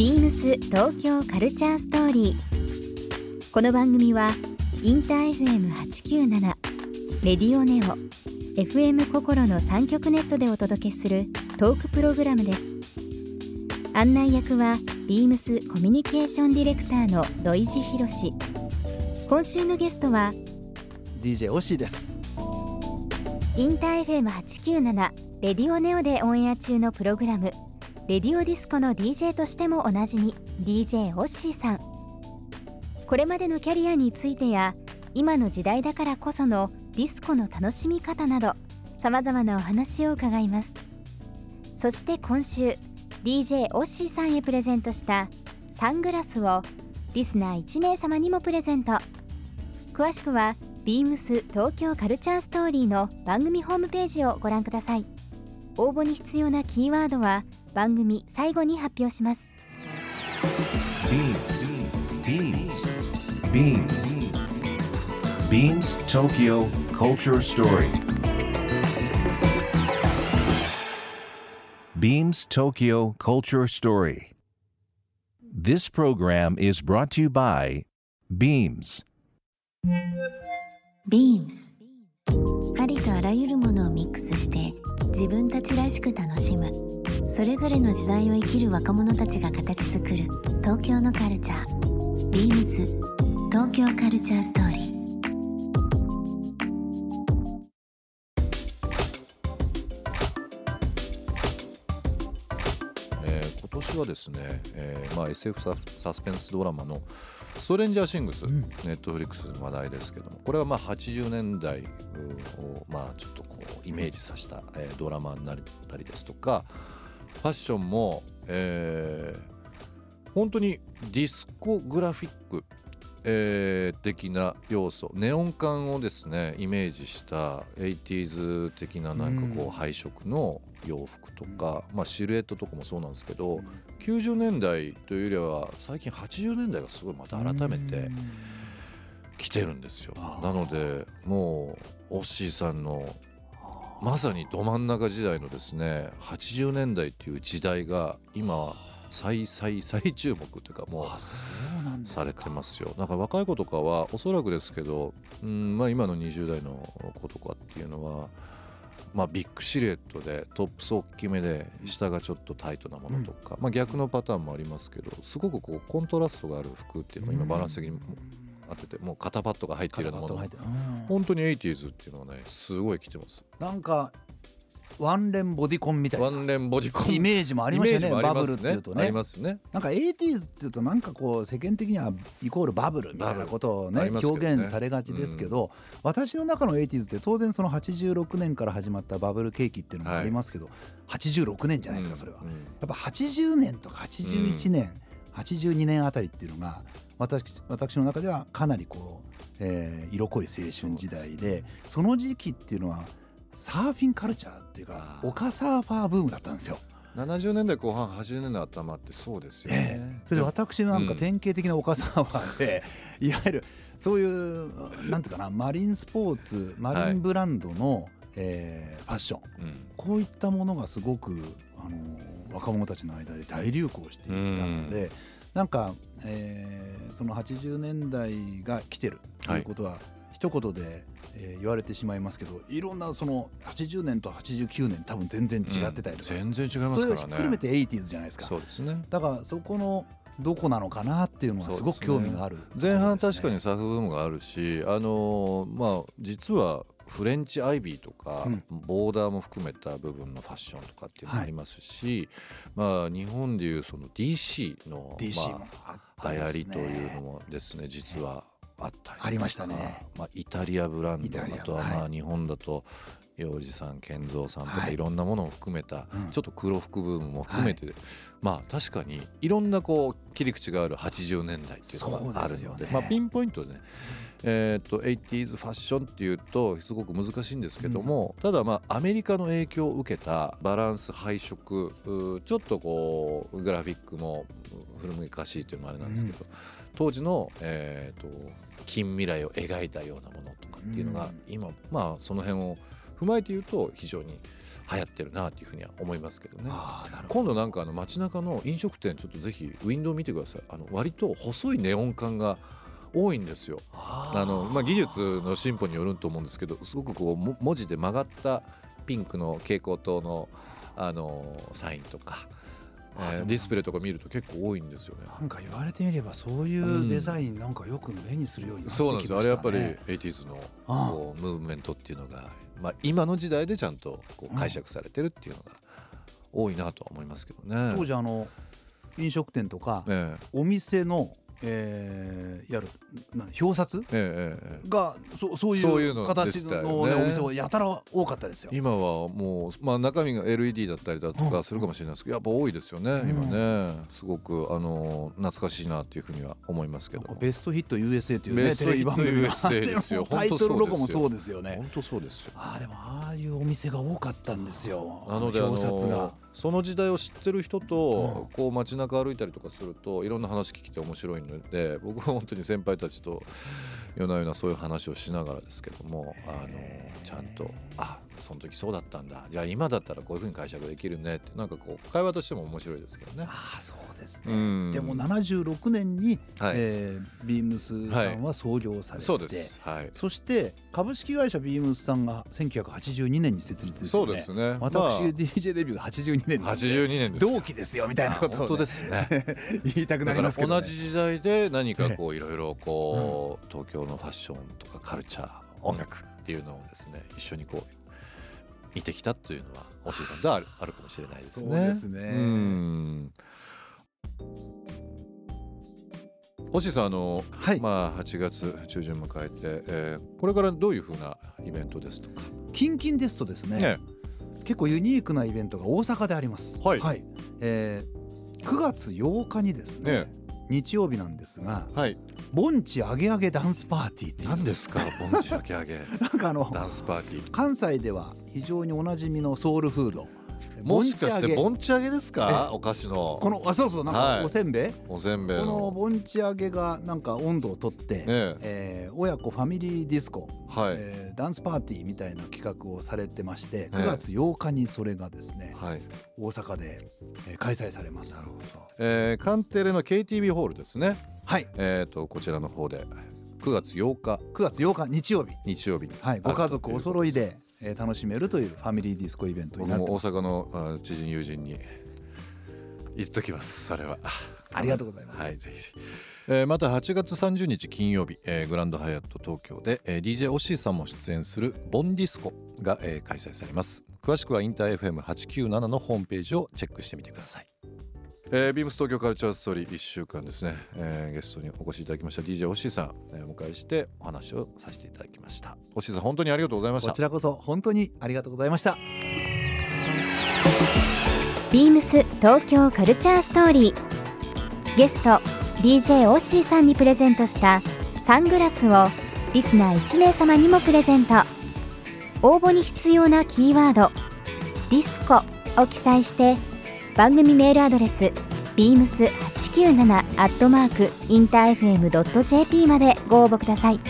ビームス東京カルチャーストーリー。この番組はインター FM897 レディオネオ FM 心の三極ネットでお届けするトークプログラムです。案内役はビームスコミュニケーションディレクターの土井博志。今週のゲストは DJ オッシーですインター FM897 Radio NEO でオンエア中のプログラム Radio Disco の DJ としてもおなじみ DJ OSSHY さん。これまでのキャリアについてや今の時代だからこそのディスコの楽しみ方などさまざまなお話を伺います。そして今週 DJ OSSHY さんへプレゼントしたサングラスをリスナー1名様にもプレゼント。詳しくはビームス東京カルチャーストーリーの番組ホームページをご覧ください。応募に必要なキーワードは番組最後に発表します Beams. Beams. Beams. Beams Tokyo Culture Story. Beams Tokyo Culture Story. This program is brought to you by Beams. Beams ありとあらゆるものをミックスして自分たちらしく楽しむそれぞれの時代を生きる若者たちが形作る東京のカルチャー。Beams 東京カルチャーストーリー。えー今年はですね、えーまあ、SF サスサスペンスドラマの「ストレンジャーシングス」ネットフリックスの話題ですけどもこれはまあ80年代をまあちょっとこうイメージさせた、えードラマになったりですとかファッションも、えー本当にディスコグラフィック、えー的な要素ネオン管をですねイメージした 80s 的ななんかこう配色の洋服とか、まあ、シルエットとかもそうなんですけど、90年代というよりは最近80年代がすごいまた改めて来てるんですよ。なのでもうオッシーさんのまさにど真ん中時代のですね80年代っていう時代が今最最最注目というかもうされてますよ。なんか若い子とかはおそらくですけど、うんまあ、今の20代の子とかっていうのは、まあ、ビッグシルエットでトップス大きめで下がちょっとタイトなものとか、まあ、逆のパターンもありますけどすごくこうコントラストがある服っていうのが今バランス的にあっててもう肩パッドが入っているようなもの。うん。本当に 80s っていうのがねすごい来てます。なんかワンレンボディコンみたいなワンレンボディコン。イメージもありましたよねイメージもあバブルっていうとありねますね。なんか 80s っていうとなんかこう世間的にはイコールバブルみたいなことをねね。表現されがちですけど、私の中の 80s って当然その86年から始まったバブル景気っていうのもありますけど、86年じゃないですかそれは、うんうん。やっぱ80年とか81年、82年あたりっていうのが私私の中ではかなりこう、えー色濃い青春時代でその時期っていうのはサーフィンカルチャーっていうか丘サーファーブームだったんですよ。70年代後半80年代頭ってそうですよね。ええ。それで私なんかうん典型的な丘サーファーで、いわゆるそういうなんていうかなマリンスポーツマリンブランドの、えーファッション。うん。こういったものがすごくあの若者たちの間で大流行していたので、なんか、えーその80年代が来てるということは、一言で、えー言われてしまいますけどいろんなその80年と89年多分全然違ってたりとか、うん。全然違いますからね。それをひっくるめて 80s じゃないですか。そうですね。だからそこのどこなのかなっていうのはすごく興味がある、前半確かにサーフブームがあるし、あのーまあ実はフレンチアイビーとか、うん。ボーダーも含めた部分のファッションとかっていうのもありますし、まあ日本でいうその DC のまあ流行りというのもですね実はあったりありましたね。まあ、イタリアブランドあとははい。まあ日本だと洋治さん健三さんとはい。かいろんなものを含めたうん。ちょっと黒服ブームも含めて、まあ確かにいろんなこう切り口がある80年代っていうのがあるのでまあピンポイントでねえー、と 80s ファッションっていうとすごく難しいんですけども、ただまあアメリカの影響を受けたバランス配色ちょっとこうグラフィックも古昔しいというのもあれなんですけど、当時の、えー、と近未来を描いたようなものとかっていうのが、うん。今まあその辺を踏まえて言うと非常に流行ってるなというふうには思いますけどね。今度なんかあの街中の飲食店ちょっとぜひウィンドウ見てください。あの割と細いネオン管が多いんですよ。ああの、まあ、技術の進歩によると思うんですけどすごくこうも文字で曲がったピンクの蛍光灯のあのサインとか、えーディスプレイとか見ると結構多いんですよね。なんか言われてみればそういうデザインなんかよく目にするようになってきそうなんですよ。あれやっぱりましたね 80s のこうムーブメントっていうのが、まあ、今の時代でちゃんとこう解釈されてるっていうのが多いなとは思いますけどね。当時あの飲食店とかえ。お店の、えーやる。な表札？えええええがそそうそういう形の、ねよね。お店はやたら多かったですよ。今はもう、まあ、中身が LED だったりだとかするかもしれないですけどやっぱ多いですよね今ね。すごくあの懐かしいなっていうふうには思いますけど。もベストヒット USA というねテレビ番組が。タイトルロゴもそうですよね。本。当そうですよ。ああでもああいうお店が多かったんですよ。なの表札が。の。その時代を知ってる人とこう街中歩いたりとかするといろんな話聞きて面白いので僕は本当に先輩たちと夜な夜なそういう話をしながらですけどもあのちゃんとあその時そうだったんだじゃあ今だったらこういうふうに解釈できるねってなんかこう会話としても面白いですけどね。ああそうですね。うんでも76年に、はいえービームスさんは創業されて、そうです。はい。そして株式会社ビームスさんが1982年に設立ですよね。そうですね。私、まあ DJ デビューが82年なんで82年ですか。同期ですよみたいなことをね、本当ですね。言いたくなりますけど、ね、同じ時代で何かこういろいろこう東京のファッションとかカルチャー音楽っていうのをですね一緒にこう見てきたというのはおしいさんとはあるあるかもしれないですね。そうですねうんおしいさんあの、はいまあ8月中旬迎えて、えーこれからどういうふうなイベントですとか？キンキンですとですねね結構ユニークなイベントが大阪であります。はいえー9月8日にですねね日曜日なんですがはい。盆地アゲアゲダンスパーティーって何ですかボンジアゲアゲ？なんかあのダンスパーティー。関西では非常におなじみのソウルフード。もしかして盆ボンチ揚げですか？お菓子の。このあそうそうなんはい。かおせんべい、おせんべいこのの盆地揚げがなんか温度をとって、ええ。ー親子ファミリーディスコ、はい、えーダンスパーティーみたいな企画をされてましてええ。9月8日にそれがですね、はい。大阪で、えー開催されます。なるほど、えー、カンテレの KTB ホールですね。はい。えっ、とこちらの方で。9月8日。9月8日日曜日、日曜日に。はい、ご家族お揃いで、えー楽しめるというファミリーディスコイベントになってます。阪のあ知人友人に言っときますそれは ありがとうございます。はいぜひぜひえーまた8月30日金曜日、えーグランドハイアット東京で、えー DJ オッシーさんも出演するボンディスコが、えー開催されます詳しくはインター FM897 のホームページをチェックしてみてくださいえー、ビームス東京カルチャーストーリー1週間ですね、えーゲストにお越しいただきました。DJ オッシーさん、えーお迎えしてお話をさせていただきました。オッシーさん本当にありがとうございました。こちらこそ本当にありがとうございました。ビームス東京カルチャーストーリー。ゲスト DJ オッシーさんにプレゼントしたサングラスをリスナー1名様にもプレゼント。応募に必要なキーワード「ディスコ」を記載して番組メールアドレス beams897 アットマークインター FM.jp までご応募ください。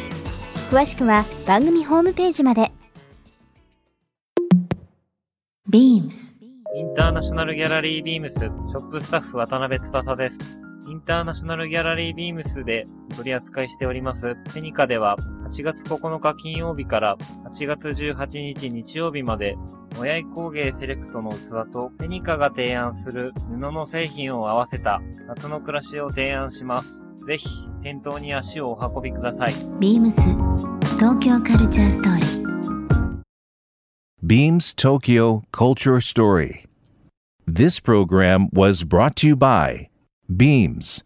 詳しくは番組ホームページまで。Beams インターナショナルギャラリービームス。ショップスタッフ渡辺翼です。インターナショナルギャラリービームスで取り扱いしております。ペニカでは8月9日金曜日から8月18日日曜日まで親井工芸セレクトの器とペニカが提案する布の製品を合わせた夏の暮らしを提案します。ぜひ店頭に足をお運びください。beams 東京カルチャーストーリー Beams Tokyo Culture Story. This program was brought to you by Beams.